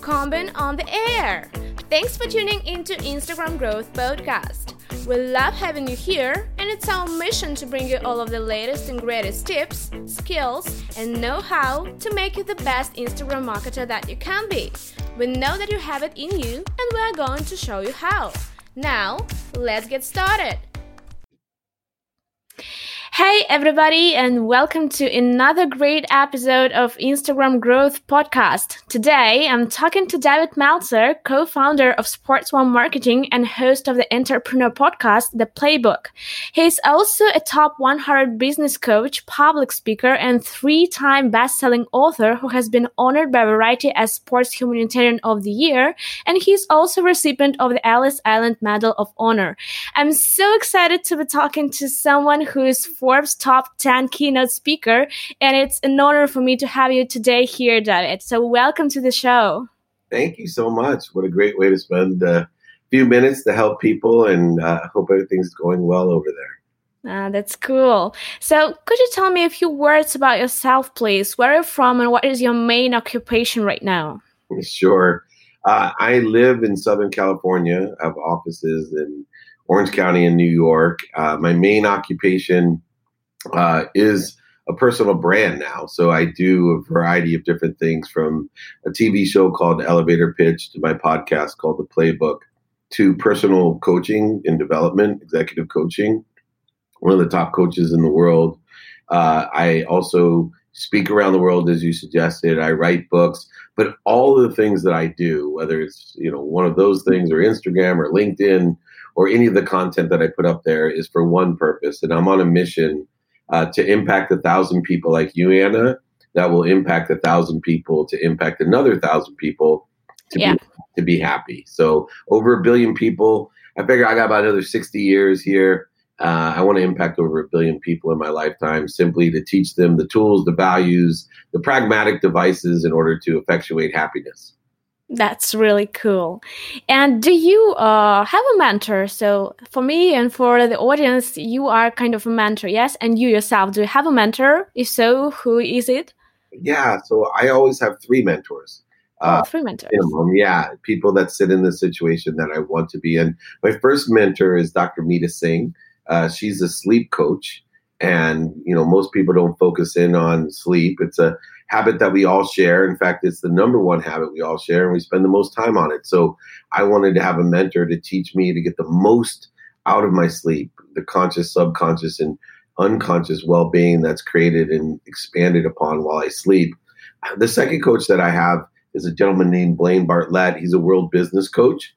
Combin on the air. Thanks for tuning into Instagram Growth Podcast. We love having you here, and it's our mission to bring you all of the latest and greatest tips, skills, and know how to make you the best Instagram marketer that you can be. We know that you have it in you, and we are going to show you how. Now, let's get started. Hey, everybody, and welcome to another great episode of Instagram Growth Podcast. Today, I'm talking to David Meltzer, co founder of Sports One Marketing and host of the entrepreneur podcast, The Playbook. He's also a top 100 business coach, public speaker, and three time best selling author who has been honored by Variety as Sports Humanitarian of the Year, and he's also recipient of the Ellis Island Medal of Honor. I'm so excited to be talking to someone who is Forbes Top 10 keynote speaker, and it's an honor for me to have you today here, David. So, welcome to the show. Thank you so much. What a great way to spend a few minutes to help people, and uh, hope everything's going well over there. Ah, that's cool. So, could you tell me a few words about yourself, please? Where are you from, and what is your main occupation right now? Sure. Uh, I live in Southern California. I have offices in Orange County in New York. Uh, my main occupation uh, is a personal brand now. So I do a variety of different things from a TV show called Elevator Pitch to my podcast called The Playbook to personal coaching and development, executive coaching. One of the top coaches in the world. Uh, I also speak around the world, as you suggested. I write books, but all of the things that I do, whether it's you know one of those things or Instagram or LinkedIn or any of the content that I put up there, is for one purpose, and I'm on a mission uh, to impact a thousand people like you, Anna, that will impact a thousand people to impact another thousand people to yeah. be to be happy. So over a billion people. I figure I got about another 60 years here. Uh, I want to impact over a billion people in my lifetime simply to teach them the tools, the values, the pragmatic devices in order to effectuate happiness. That's really cool. And do you uh, have a mentor? So, for me and for the audience, you are kind of a mentor, yes? And you yourself, do you have a mentor? If so, who is it? Yeah, so I always have three mentors. Uh, oh, three mentors. Minimum, yeah, people that sit in the situation that I want to be in. My first mentor is Dr. Meeta Singh. Uh, she's a sleep coach, and you know most people don't focus in on sleep. It's a habit that we all share. In fact, it's the number one habit we all share, and we spend the most time on it. So I wanted to have a mentor to teach me to get the most out of my sleep, the conscious, subconscious, and unconscious well being that's created and expanded upon while I sleep. The second coach that I have is a gentleman named Blaine Bartlett. He's a world business coach.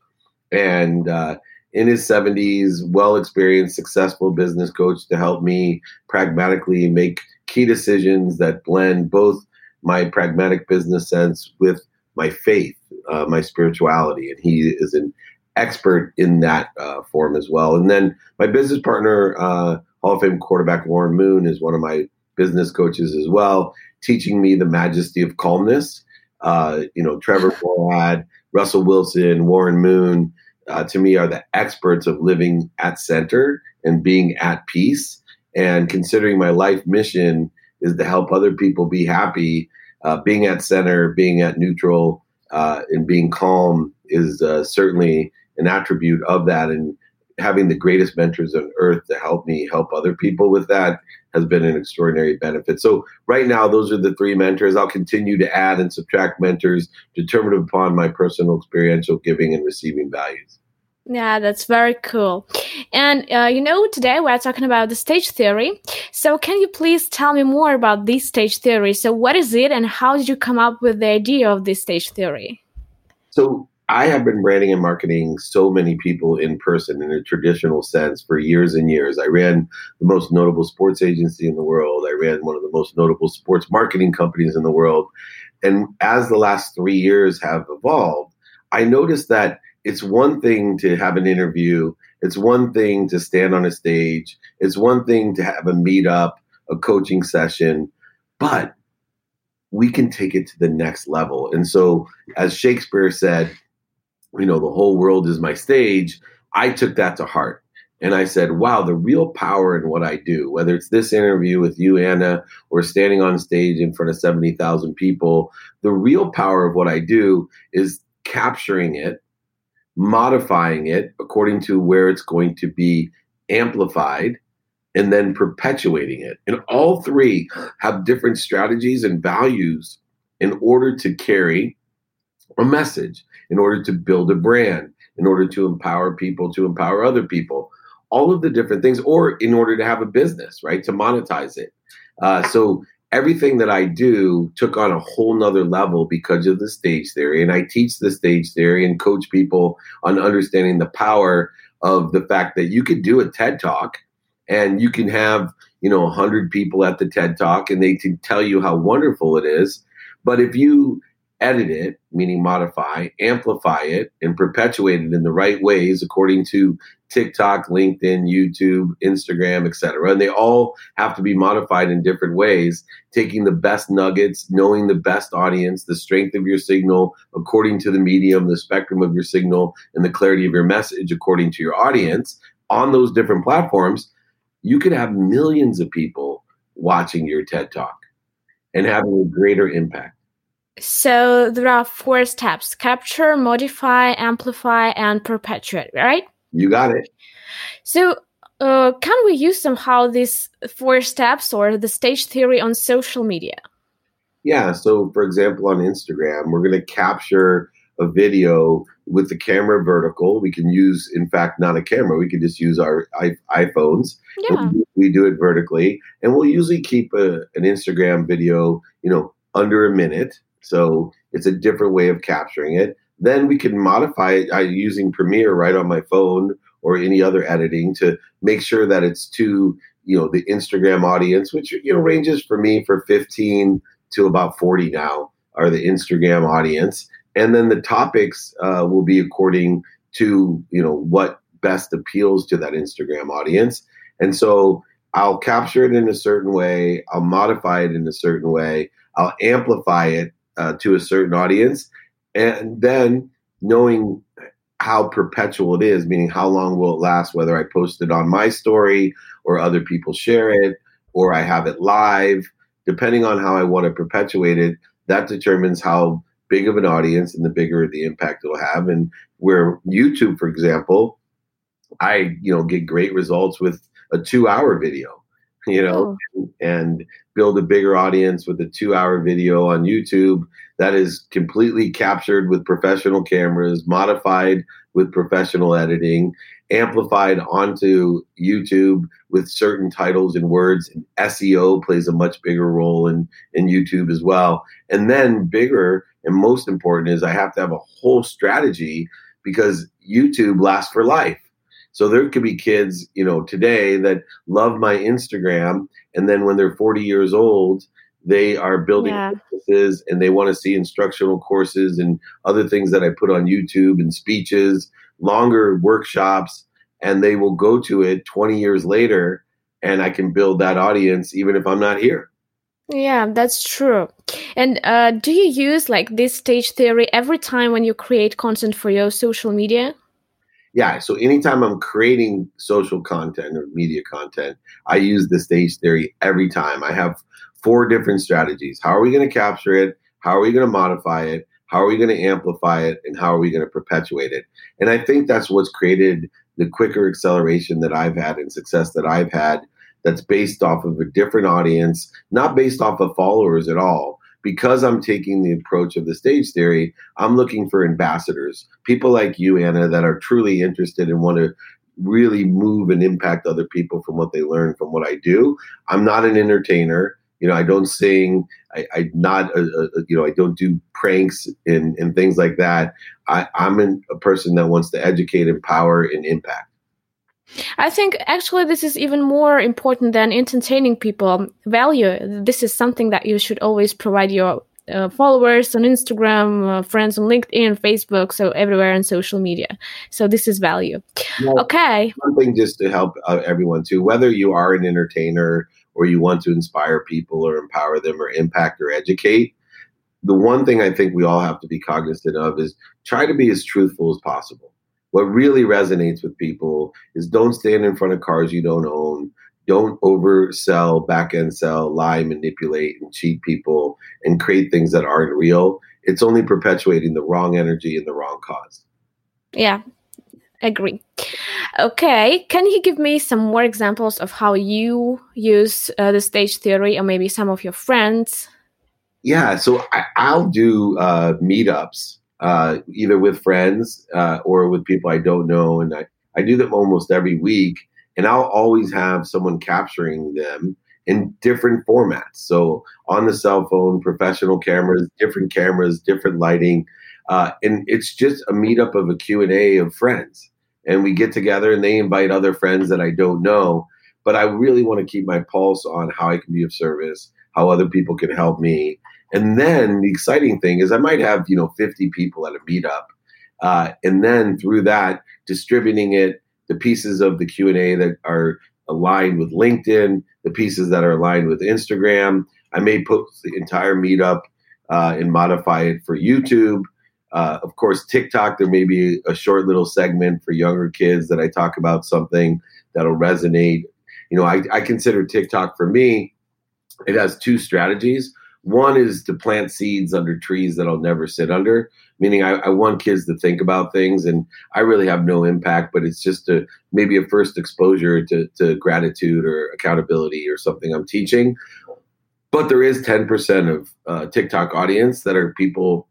And uh, in his 70s, well experienced, successful business coach to help me pragmatically make key decisions that blend both my pragmatic business sense with my faith, uh, my spirituality, and he is an expert in that uh, form as well. And then my business partner, uh, Hall of Fame quarterback Warren Moon, is one of my business coaches as well, teaching me the majesty of calmness. Uh, you know, Trevor Moawad, Russell Wilson, Warren Moon, uh, to me are the experts of living at center and being at peace. And considering my life mission is to help other people be happy. Uh, being at center, being at neutral, uh, and being calm is uh, certainly an attribute of that. And having the greatest mentors on earth to help me help other people with that has been an extraordinary benefit. So right now, those are the three mentors. I'll continue to add and subtract mentors determined upon my personal experiential giving and receiving values. Yeah, that's very cool. And uh, you know, today we're talking about the stage theory. So, can you please tell me more about this stage theory? So, what is it, and how did you come up with the idea of this stage theory? So, I have been branding and marketing so many people in person in a traditional sense for years and years. I ran the most notable sports agency in the world. I ran one of the most notable sports marketing companies in the world. And as the last three years have evolved, I noticed that it's one thing to have an interview. It's one thing to stand on a stage. It's one thing to have a meetup, a coaching session, but we can take it to the next level. And so, as Shakespeare said, you know, the whole world is my stage. I took that to heart. And I said, wow, the real power in what I do, whether it's this interview with you, Anna, or standing on stage in front of 70,000 people, the real power of what I do is capturing it, modifying it according to where it's going to be amplified, and then perpetuating it. And all three have different strategies and values in order to carry a message, in order to build a brand, in order to empower people, to empower other people, all of the different things, or in order to have a business, right? To monetize it. Uh, so everything that I do took on a whole nother level because of the stage theory. And I teach the stage theory and coach people on understanding the power of the fact that you could do a TED talk and you can have, you know, 100 people at the TED talk and they can tell you how wonderful it is. But if you edit it, meaning modify, amplify it, and perpetuate it in the right ways according to TikTok, LinkedIn, YouTube, Instagram, etc. And they all have to be modified in different ways, taking the best nuggets, knowing the best audience, the strength of your signal according to the medium, the spectrum of your signal, and the clarity of your message according to your audience on those different platforms. You could have millions of people watching your TED Talk and having a greater impact. So there are four steps capture, modify, amplify, and perpetuate, right? You got it. So, uh, can we use somehow these four steps or the stage theory on social media? Yeah. So, for example, on Instagram, we're going to capture a video with the camera vertical. We can use, in fact, not a camera. We can just use our iPhones. Yeah. We do it vertically, and we'll usually keep a, an Instagram video, you know, under a minute so it's a different way of capturing it. Then we can modify it using Premiere right on my phone or any other editing to make sure that it's to you know the Instagram audience, which you know ranges for me for 15 to about 40 now are the Instagram audience, and then the topics uh, will be according to you know what best appeals to that Instagram audience, and so I'll capture it in a certain way, I'll modify it in a certain way, I'll amplify it uh, to a certain audience, and then knowing how perpetual it is, meaning how long will it last, whether I post it on my story or other people share it or I have it live, depending on how I want to perpetuate it, that determines how big of an audience and the bigger the impact it'll have. And where YouTube, for example, I you know get great results with a two hour video you know, oh. and build a bigger audience with a two hour video on YouTube that is completely captured with professional cameras, modified with professional editing, amplified onto YouTube with certain titles and words. And SEO plays a much bigger role in, in YouTube as well. And then, bigger and most important is I have to have a whole strategy because YouTube lasts for life. So there could be kids, you know, today that love my Instagram, and then when they're 40 years old, they are building yeah. businesses and they want to see instructional courses and other things that I put on YouTube and speeches, longer workshops, and they will go to it 20 years later, and I can build that audience even if I'm not here. Yeah, that's true. And uh, do you use like this stage theory every time when you create content for your social media? Yeah, so anytime I'm creating social content or media content, I use the stage theory every time. I have four different strategies. How are we going to capture it? How are we going to modify it? How are we going to amplify it? And how are we going to perpetuate it? And I think that's what's created the quicker acceleration that I've had and success that I've had that's based off of a different audience, not based off of followers at all, because I'm taking the approach of the stage theory, I'm looking for ambassadors, people like you, Anna, that are truly interested and want to really move and impact other people from what they learn from what I do. I'm not an entertainer. You know, I don't sing. I, am not, a, a, you know, I don't do pranks and, and things like that. I, I'm an, a person that wants to educate, empower, and impact. I think actually this is even more important than entertaining people. Value. This is something that you should always provide your uh, followers on Instagram, uh, friends on LinkedIn, Facebook, so everywhere on social media. So this is value. Well, okay. One thing just to help uh, everyone too, whether you are an entertainer or you want to inspire people or empower them or impact or educate, the one thing I think we all have to be cognizant of is try to be as truthful as possible what really resonates with people is don't stand in front of cars you don't own don't oversell, back end sell, lie, manipulate, and cheat people and create things that aren't real. It's only perpetuating the wrong energy and the wrong cause. Yeah, agree. Okay, can you give me some more examples of how you use uh, the stage theory or maybe some of your friends? Yeah, so I, will do uh, meetups uh, either with friends uh, or with people I don't know. And I, I do them almost every week and I'll always have someone capturing them in different formats. So on the cell phone, professional cameras, different cameras, different lighting, uh, and it's just a meetup of a Q and A of friends. And we get together, and they invite other friends that I don't know. But I really want to keep my pulse on how I can be of service, how other people can help me. And then the exciting thing is, I might have you know 50 people at a meetup, uh, and then through that, distributing it the pieces of the Q&A that are aligned with LinkedIn, the pieces that are aligned with Instagram. I may put the entire meetup uh, and modify it for YouTube. Uh, of course, TikTok, there may be a short little segment for younger kids that I talk about something that'll resonate. You know, I, I consider TikTok for me, it has two strategies. One is to plant seeds under trees that I'll never sit under, meaning I, I, want kids to think about things, and I really have no impact, but it's just a maybe a first exposure to, to gratitude or accountability or something I'm teaching. But there is 10% of uh, TikTok audience that are people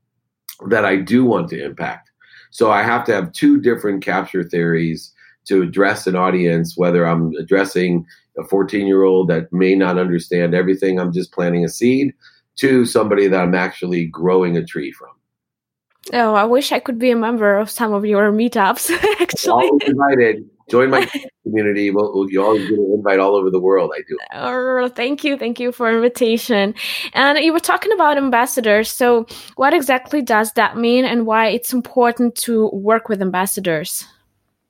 that I do want to impact. So I have to have two different capture theories to address an audience, whether I'm addressing a 14 year old that may not understand everything, I'm just planting a seed, to somebody that I'm actually growing a tree from. Oh, I wish I could be a member of some of your meetups. actually, always invited. Join my community. Well, you always get an invite all over the world. I do. Oh, thank you, thank you for invitation. And you were talking about ambassadors. So, what exactly does that mean, and why it's important to work with ambassadors?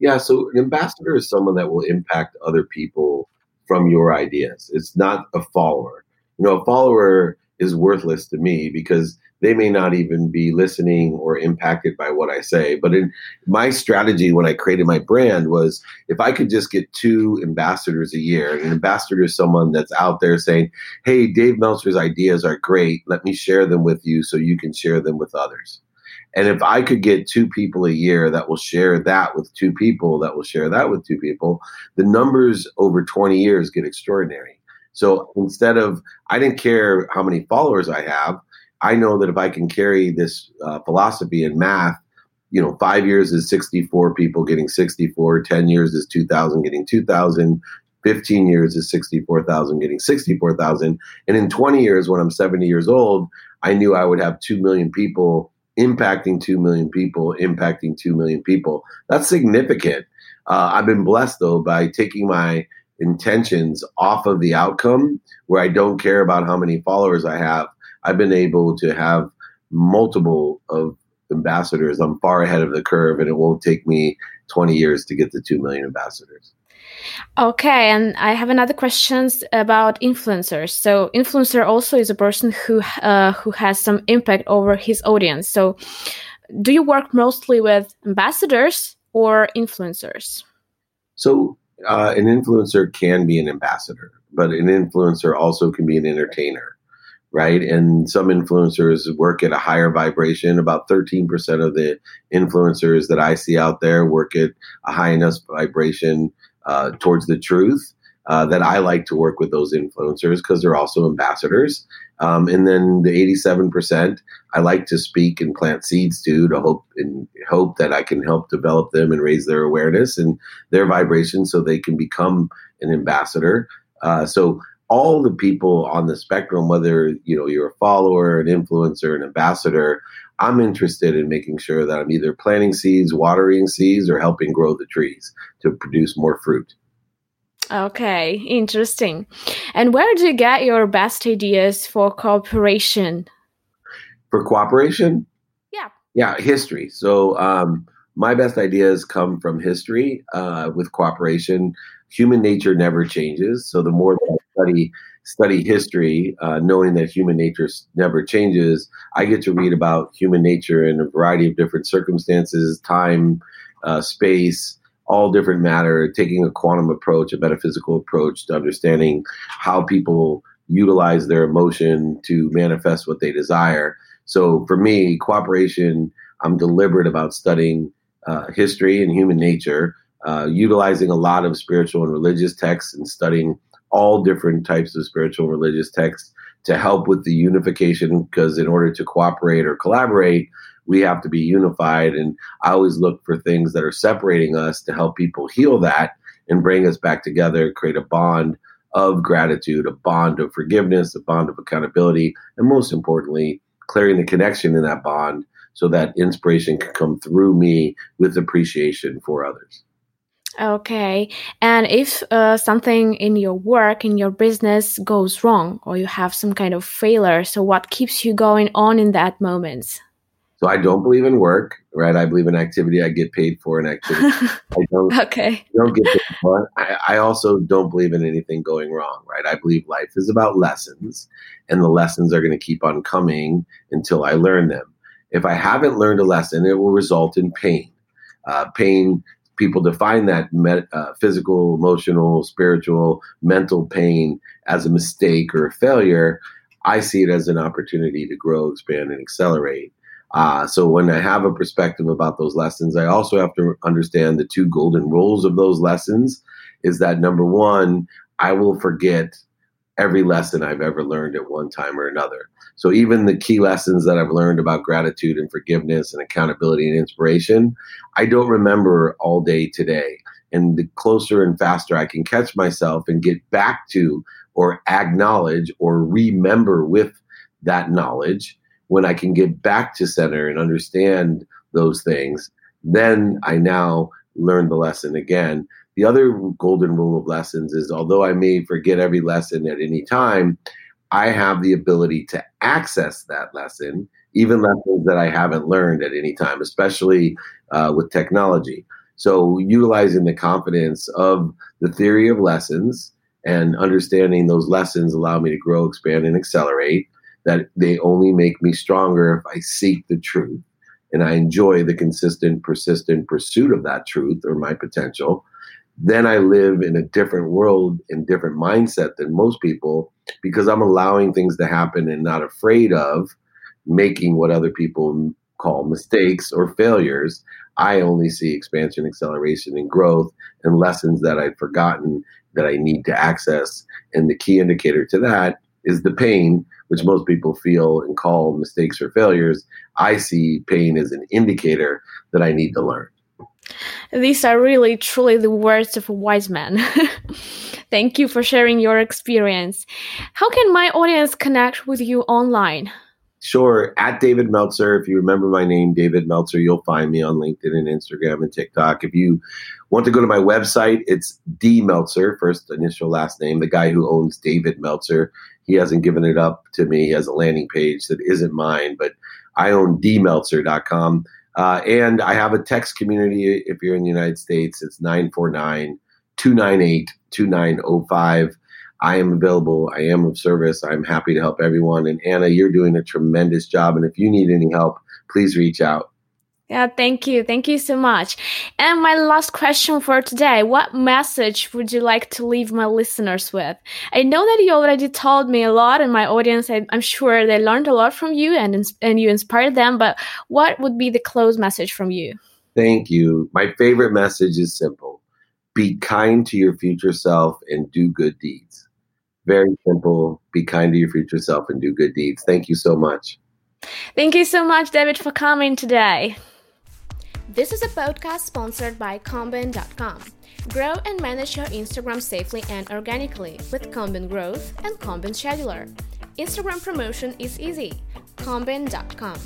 Yeah, so an ambassador is someone that will impact other people from your ideas. It's not a follower. You know, a follower is worthless to me because they may not even be listening or impacted by what I say. But in my strategy when I created my brand was if I could just get two ambassadors a year, an ambassador is someone that's out there saying, Hey, Dave Meltzer's ideas are great. Let me share them with you so you can share them with others. And if I could get two people a year that will share that with two people, that will share that with two people, the numbers over 20 years get extraordinary. So instead of, I didn't care how many followers I have, I know that if I can carry this uh, philosophy in math, you know, five years is 64 people getting 64, 10 years is 2,000 getting 2,000, 15 years is 64,000 getting 64,000. And in 20 years, when I'm 70 years old, I knew I would have 2 million people impacting 2 million people, impacting 2 million people. That's significant. Uh, I've been blessed though by taking my intentions off of the outcome where I don't care about how many followers I have. I've been able to have multiple of ambassadors. I'm far ahead of the curve and it won't take me 20 years to get to 2 million ambassadors. Okay, and I have another questions about influencers. So, influencer also is a person who uh, who has some impact over his audience. So, do you work mostly with ambassadors or influencers? So, uh, an influencer can be an ambassador, but an influencer also can be an entertainer, right? And some influencers work at a higher vibration. About 13% of the influencers that I see out there work at a high enough vibration uh, towards the truth. Uh, that I like to work with those influencers because they're also ambassadors. Um, and then the 87%, I like to speak and plant seeds to to hope and hope that I can help develop them and raise their awareness and their vibration so they can become an ambassador. Uh, so all the people on the spectrum, whether you know you're a follower, an influencer, an ambassador, I'm interested in making sure that I'm either planting seeds, watering seeds, or helping grow the trees to produce more fruit. Okay, interesting. And where do you get your best ideas for cooperation? For cooperation? Yeah. Yeah, history. So um, my best ideas come from history uh, with cooperation. Human nature never changes. So the more that I study study history, uh, knowing that human nature never changes, I get to read about human nature in a variety of different circumstances, time, uh, space, all different matter, taking a quantum approach, a metaphysical approach to understanding how people utilize their emotion to manifest what they desire. So for me, cooperation, I'm deliberate about studying uh, history and human nature, uh, utilizing a lot of spiritual and religious texts and studying all different types of spiritual and religious texts to help with the unification because in order to cooperate or collaborate, we have to be unified. And I always look for things that are separating us to help people heal that and bring us back together, create a bond of gratitude, a bond of forgiveness, a bond of accountability, and most importantly, clearing the connection in that bond so that inspiration can come through me with appreciation for others. Okay. And if uh, something in your work, in your business goes wrong, or you have some kind of failure, so what keeps you going on in that moment? So I don't believe in work, right? I believe in activity. I get paid for an activity. I don't. Okay. Don't get paid for I, I also don't believe in anything going wrong, right? I believe life is about lessons, and the lessons are going to keep on coming until I learn them. If I haven't learned a lesson, it will result in pain. Uh, pain people define that met, uh, physical, emotional, spiritual, mental pain as a mistake or a failure. I see it as an opportunity to grow, expand, and accelerate. Uh, so when I have a perspective about those lessons, I also have to understand the two golden rules of those lessons. Is that number one, I will forget every lesson I've ever learned at one time or another. So even the key lessons that I've learned about gratitude and forgiveness and accountability and inspiration, I don't remember all day today. And the closer and faster I can catch myself and get back to or acknowledge or remember with that knowledge, when I can get back to center and understand those things, then I now learn the lesson again. The other golden rule of lessons is although I may forget every lesson at any time, I have the ability to access that lesson, even lessons that I haven't learned at any time, especially uh, with technology. So, utilizing the confidence of the theory of lessons and understanding those lessons allow me to grow, expand, and accelerate that they only make me stronger if I seek the truth and I enjoy the consistent, persistent pursuit of that truth or my potential, then I live in a different world and different mindset than most people because I'm allowing things to happen and not afraid of making what other people call mistakes or failures. I only see expansion, acceleration, and growth and lessons that I've forgotten that I need to access. And the key indicator to that is the pain, which most people feel and call mistakes or failures. I see pain as an indicator that I need to learn. These are really truly the words of a wise man. Thank you for sharing your experience. How can my audience connect with you online? Sure. At David Meltzer. If you remember my name, David Meltzer, you'll find me on LinkedIn and Instagram and TikTok. If you want to go to my website, it's D Meltzer, first initial last name, the guy who owns David Meltzer. He hasn't given it up to me. He has a landing page that isn't mine, but I own dmeltzer.com. Uh, and I have a text community if you're in the United States. It's 949 298 2905. I am available. I am of service. I'm happy to help everyone. And Anna, you're doing a tremendous job. And if you need any help, please reach out. Yeah, thank you. Thank you so much. And my last question for today What message would you like to leave my listeners with? I know that you already told me a lot, and my audience, I, am sure they learned a lot from you and, and you inspired them. But what would be the close message from you? Thank you. My favorite message is simple be kind to your future self and do good deeds. Very simple. Be kind to your future self and do good deeds. Thank you so much. Thank you so much, David, for coming today. This is a podcast sponsored by Combin.com. Grow and manage your Instagram safely and organically with Combin Growth and Combin Scheduler. Instagram promotion is easy. Combin.com.